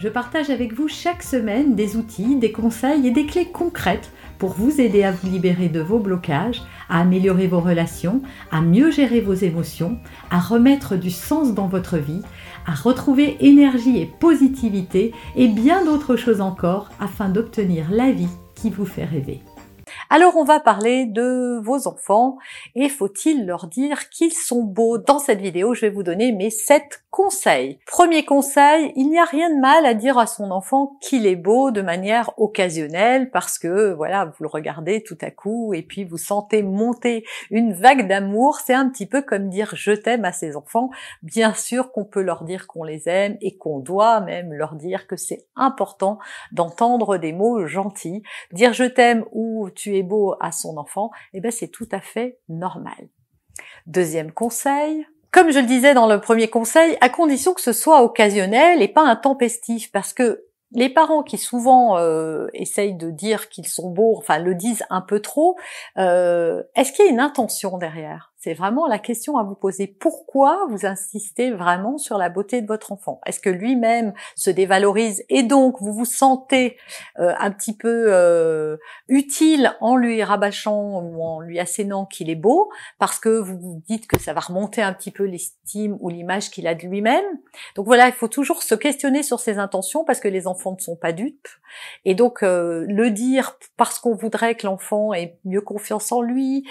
je partage avec vous chaque semaine des outils, des conseils et des clés concrètes pour vous aider à vous libérer de vos blocages, à améliorer vos relations, à mieux gérer vos émotions, à remettre du sens dans votre vie, à retrouver énergie et positivité et bien d'autres choses encore afin d'obtenir la vie qui vous fait rêver. Alors on va parler de vos enfants et faut-il leur dire qu'ils sont beaux? Dans cette vidéo, je vais vous donner mes 7 conseils. Premier conseil, il n'y a rien de mal à dire à son enfant qu'il est beau de manière occasionnelle parce que voilà, vous le regardez tout à coup et puis vous sentez monter une vague d'amour. C'est un petit peu comme dire je t'aime à ses enfants. Bien sûr qu'on peut leur dire qu'on les aime et qu'on doit même leur dire que c'est important d'entendre des mots gentils. Dire je t'aime ou tu es beau à son enfant, eh ben c'est tout à fait normal. Deuxième conseil, comme je le disais dans le premier conseil, à condition que ce soit occasionnel et pas intempestif, parce que les parents qui souvent euh, essayent de dire qu'ils sont beaux, enfin le disent un peu trop, euh, est-ce qu'il y a une intention derrière? C'est vraiment la question à vous poser. Pourquoi vous insistez vraiment sur la beauté de votre enfant? Est-ce que lui-même se dévalorise et donc vous vous sentez euh, un petit peu euh, utile en lui rabâchant ou en lui assénant qu'il est beau parce que vous vous dites que ça va remonter un petit peu l'estime ou l'image qu'il a de lui-même? Donc voilà, il faut toujours se questionner sur ses intentions parce que les enfants ne sont pas dupes. Et donc euh, le dire parce qu'on voudrait que l'enfant ait mieux confiance en lui,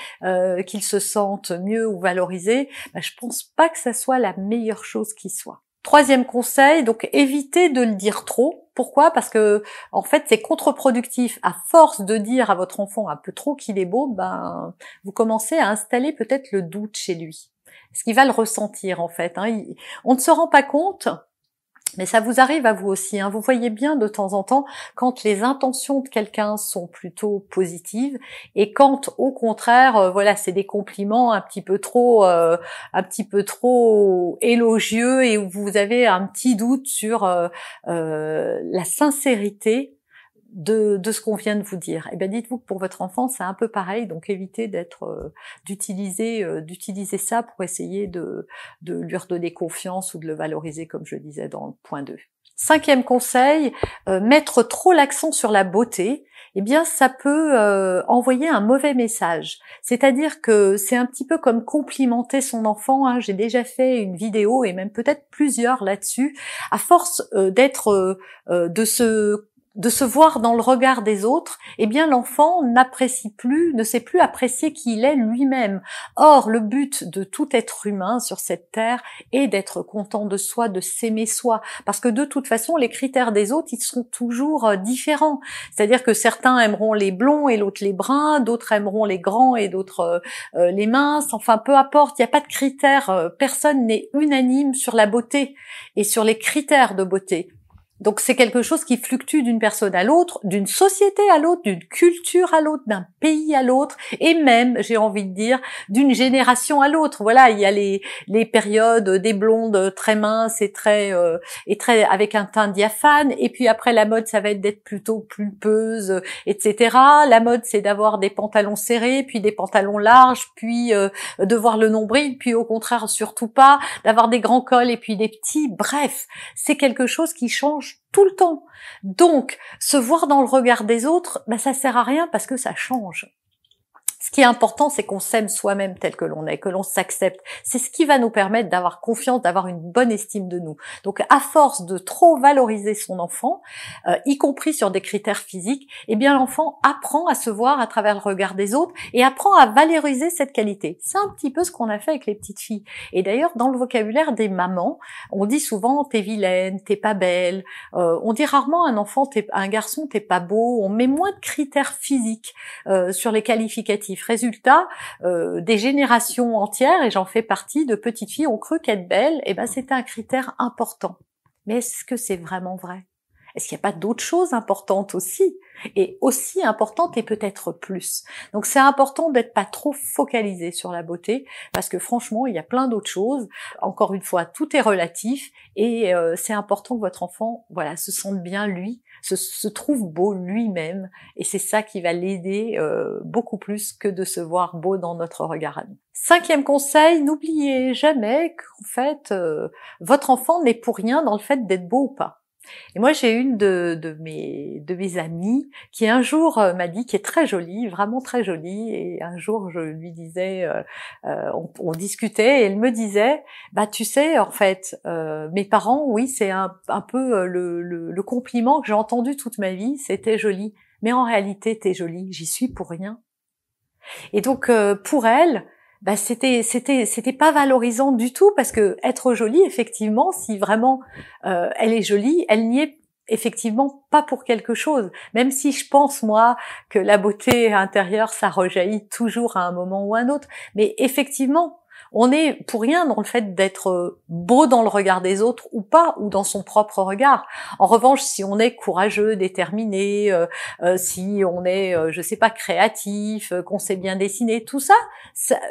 qu'il se sente mieux ou valoriser, bah, je pense pas que ça soit la meilleure chose qui soit. Troisième conseil, donc évitez de le dire trop. Pourquoi? Parce que en fait c'est contre-productif. À force de dire à votre enfant un peu trop qu'il est beau, ben vous commencez à installer peut-être le doute chez lui. Ce qu'il va le ressentir en fait. Hein. On ne se rend pas compte, mais ça vous arrive à vous aussi. Hein. Vous voyez bien de temps en temps quand les intentions de quelqu'un sont plutôt positives et quand au contraire, euh, voilà, c'est des compliments un petit peu trop, euh, un petit peu trop élogieux et où vous avez un petit doute sur euh, la sincérité de, ce qu'on vient de vous dire. Eh bien dites-vous que pour votre enfant c'est un peu pareil, donc évitez d'être euh, d'utiliser euh, d'utiliser ça pour essayer de, de lui redonner confiance ou de le valoriser comme je disais dans le point 2. Cinquième conseil, euh, mettre trop l'accent sur la beauté, eh bien ça peut envoyer un mauvais message. C'est-à-dire que c'est un petit peu comme complimenter son enfant. Hein. J'ai déjà fait une vidéo et même peut-être plusieurs là-dessus. À force d'être, de se de se voir dans le regard des autres, eh bien l'enfant n'apprécie plus, ne sait plus apprécier qui il est lui-même. Or, le but de tout être humain sur cette terre est d'être content de soi, de s'aimer soi, parce que de toute façon, les critères des autres, ils sont toujours euh, différents. C'est-à-dire que certains aimeront les blonds et l'autre les bruns, d'autres aimeront les grands et d'autres euh, euh, les minces. Enfin, peu importe, il n'y a pas de critères. Personne n'est unanime sur la beauté et sur les critères de beauté. Donc c'est quelque chose qui fluctue d'une personne à l'autre, d'une société à l'autre, d'une culture à l'autre, d'un pays à l'autre, et même, j'ai envie de dire, d'une génération à l'autre. Voilà, il y a les, les périodes des blondes très minces et très euh, et très avec un teint diaphane, et puis après la mode, ça va être d'être plutôt pulpeuse, etc. La mode, c'est d'avoir des pantalons serrés, puis des pantalons larges, puis euh, de voir le nombril, puis au contraire surtout pas d'avoir des grands cols et puis des petits. Bref, c'est quelque chose qui change tout le temps. Donc, se voir dans le regard des autres, ben, ça sert à rien parce que ça change. Ce qui est important, c'est qu'on s'aime soi-même tel que l'on est, que l'on s'accepte. C'est ce qui va nous permettre d'avoir confiance, d'avoir une bonne estime de nous. Donc, à force de trop valoriser son enfant, euh, y compris sur des critères physiques, eh bien, l'enfant apprend à se voir à travers le regard des autres et apprend à valoriser cette qualité. C'est un petit peu ce qu'on a fait avec les petites filles. Et d'ailleurs, dans le vocabulaire des mamans, on dit souvent t'es vilaine, t'es pas belle. Euh, on dit rarement un enfant, t'es, un garçon, t'es pas beau. On met moins de critères physiques euh, sur les qualificatifs. Résultat, euh, des générations entières, et j'en fais partie, de petites filles ont cru qu'être belle, eh ben c'était un critère important. Mais est-ce que c'est vraiment vrai? Est-ce qu'il n'y a pas d'autres choses importantes aussi? Et aussi importantes et peut-être plus. Donc c'est important d'être pas trop focalisé sur la beauté parce que franchement, il y a plein d'autres choses. Encore une fois, tout est relatif et euh, c'est important que votre enfant voilà, se sente bien lui, se, trouve beau lui-même et c'est ça qui va l'aider euh, beaucoup plus que de se voir beau dans notre regard à nous. Cinquième conseil, n'oubliez jamais qu'en fait, euh, votre enfant n'est pour rien dans le fait d'être beau ou pas. Et moi, j'ai une de, mes, de mes amies qui un jour euh, m'a dit, qui est très jolie, vraiment très jolie, et un jour je lui disais, euh, euh, on, discutait, et elle me disait, bah tu sais, en fait, mes parents, oui, c'est un, un peu le, le, le compliment que j'ai entendu toute ma vie, c'était joli, mais en réalité, t'es jolie, j'y suis pour rien. Et donc, pour elle, bah c'était c'était c'était pas valorisant du tout parce que être jolie effectivement si vraiment euh, elle est jolie elle n'y est effectivement pas pour quelque chose. Même si je pense moi que la beauté intérieure ça rejaillit toujours à un moment ou à un autre. Mais effectivement on est pour rien dans le fait d'être euh, beau dans le regard des autres ou pas, ou dans son propre regard. En revanche, si on est courageux, déterminé, euh, euh, si on est, je sais pas, créatif, qu'on sait bien dessiner, tout ça,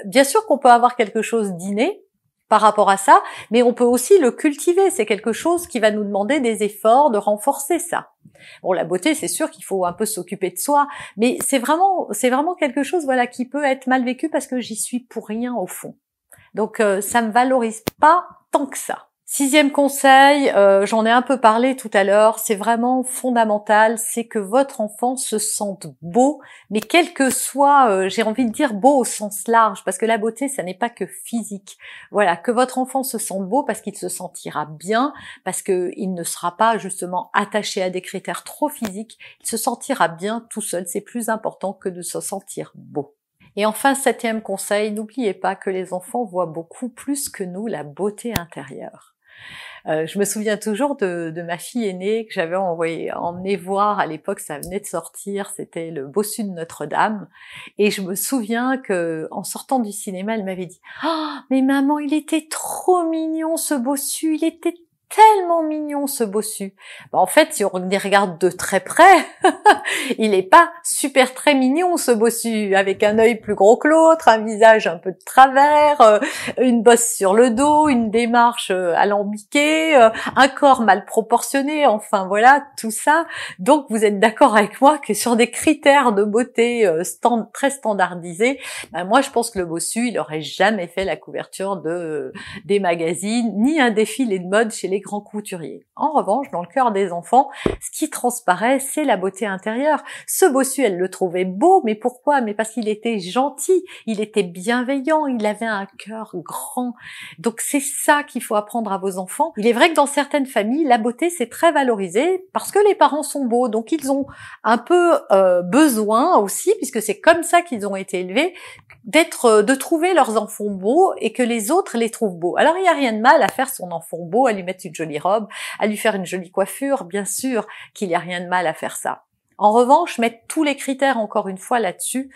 bien sûr qu'on peut avoir quelque chose d'inné, par rapport à ça, mais on peut aussi le cultiver. C'est quelque chose qui va nous demander des efforts de renforcer ça. Bon, la beauté, c'est sûr qu'il faut un peu s'occuper de soi, mais c'est vraiment, c'est vraiment quelque chose, voilà, qui peut être mal vécu parce que j'y suis pour rien au fond. Donc euh, ça me valorise pas tant que ça. Sixième conseil, euh, j'en ai un peu parlé tout à l'heure, c'est vraiment fondamental, c'est que votre enfant se sente beau, mais quel que soit, euh, j'ai envie de dire beau au sens large, parce que la beauté, ça n'est pas que physique. Voilà, que votre enfant se sente beau parce qu'il se sentira bien, parce qu'il ne sera pas justement attaché à des critères trop physiques, il se sentira bien tout seul, c'est plus important que de se sentir beau. Et enfin, septième conseil, n'oubliez pas que les enfants voient beaucoup plus que nous la beauté intérieure. Euh, je me souviens toujours de, ma fille aînée que j'avais envoyé emmené voir. À l'époque, ça venait de sortir, c'était le bossu de Notre-Dame, et je me souviens que en sortant du cinéma, elle m'avait dit "Oh, mais maman, il était trop mignon ce bossu, il était tellement mignon ce bossu. Bah, en fait, si on regarde de très près, il est pas super très mignon ce bossu, avec un œil plus gros que l'autre, un visage un peu de travers, euh, une bosse sur le dos, une démarche euh, alambiquée, euh, un corps mal proportionné, enfin voilà, tout ça. Donc vous êtes d'accord avec moi que sur des critères de beauté très standardisés, bah, moi je pense que le bossu, il aurait jamais fait la couverture de des magazines, ni un défilé de mode chez les grands couturiers. En revanche, dans le cœur des enfants, ce qui transparaît, c'est la beauté intérieure. Ce bossu, elle le trouvait beau, mais pourquoi? Mais parce qu'il était gentil, il était bienveillant, il avait un cœur grand. Donc c'est ça qu'il faut apprendre à vos enfants. Il est vrai que dans certaines familles, la beauté c'est très valorisé parce que les parents sont beaux, donc ils ont un peu euh, besoin aussi, puisque c'est comme ça qu'ils ont été élevés, d'être, euh, de trouver leurs enfants beaux et que les autres les trouvent beaux. Alors il n'y a rien de mal à faire son enfant beau, à lui mettre une jolie robe, à lui faire une jolie coiffure, bien sûr qu'il n'y a rien de mal à faire ça. En revanche, mettre tous les critères encore une fois là-dessus,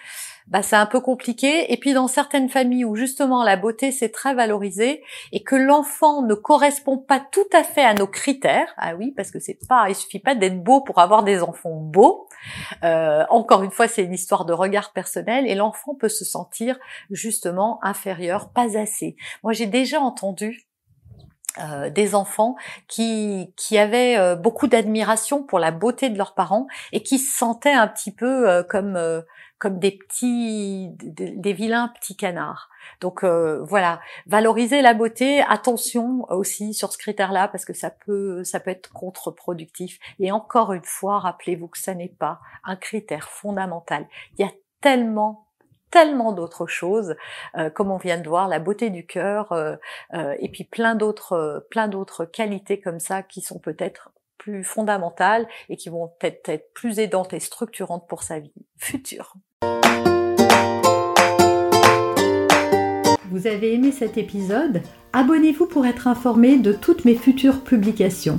bah c'est un peu compliqué. Et puis dans certaines familles où justement la beauté c'est très valorisé et que l'enfant ne correspond pas tout à fait à nos critères, ah oui, parce que c'est pas, il suffit pas d'être beau pour avoir des enfants beaux. Euh, encore une fois, c'est une histoire de regard personnel et l'enfant peut se sentir justement inférieur, pas assez. Moi, j'ai déjà entendu euh, des enfants qui, qui avaient euh, beaucoup d'admiration pour la beauté de leurs parents et qui se sentaient un petit peu euh, comme comme des petits des, vilains petits canards. Donc voilà, valoriser la beauté, attention aussi sur ce critère-là parce que ça peut ça peut être contre-productif. Et encore une fois, rappelez-vous que ça n'est pas un critère fondamental. Il y a tellement tellement d'autres choses, euh, comme on vient de voir, la beauté du cœur, euh, euh, et puis plein d'autres, plein d'autres qualités comme ça qui sont peut-être plus fondamentales et qui vont peut-être être plus aidantes et structurantes pour sa vie future. Vous avez aimé cet épisode? Abonnez-vous pour être informé de toutes mes futures publications.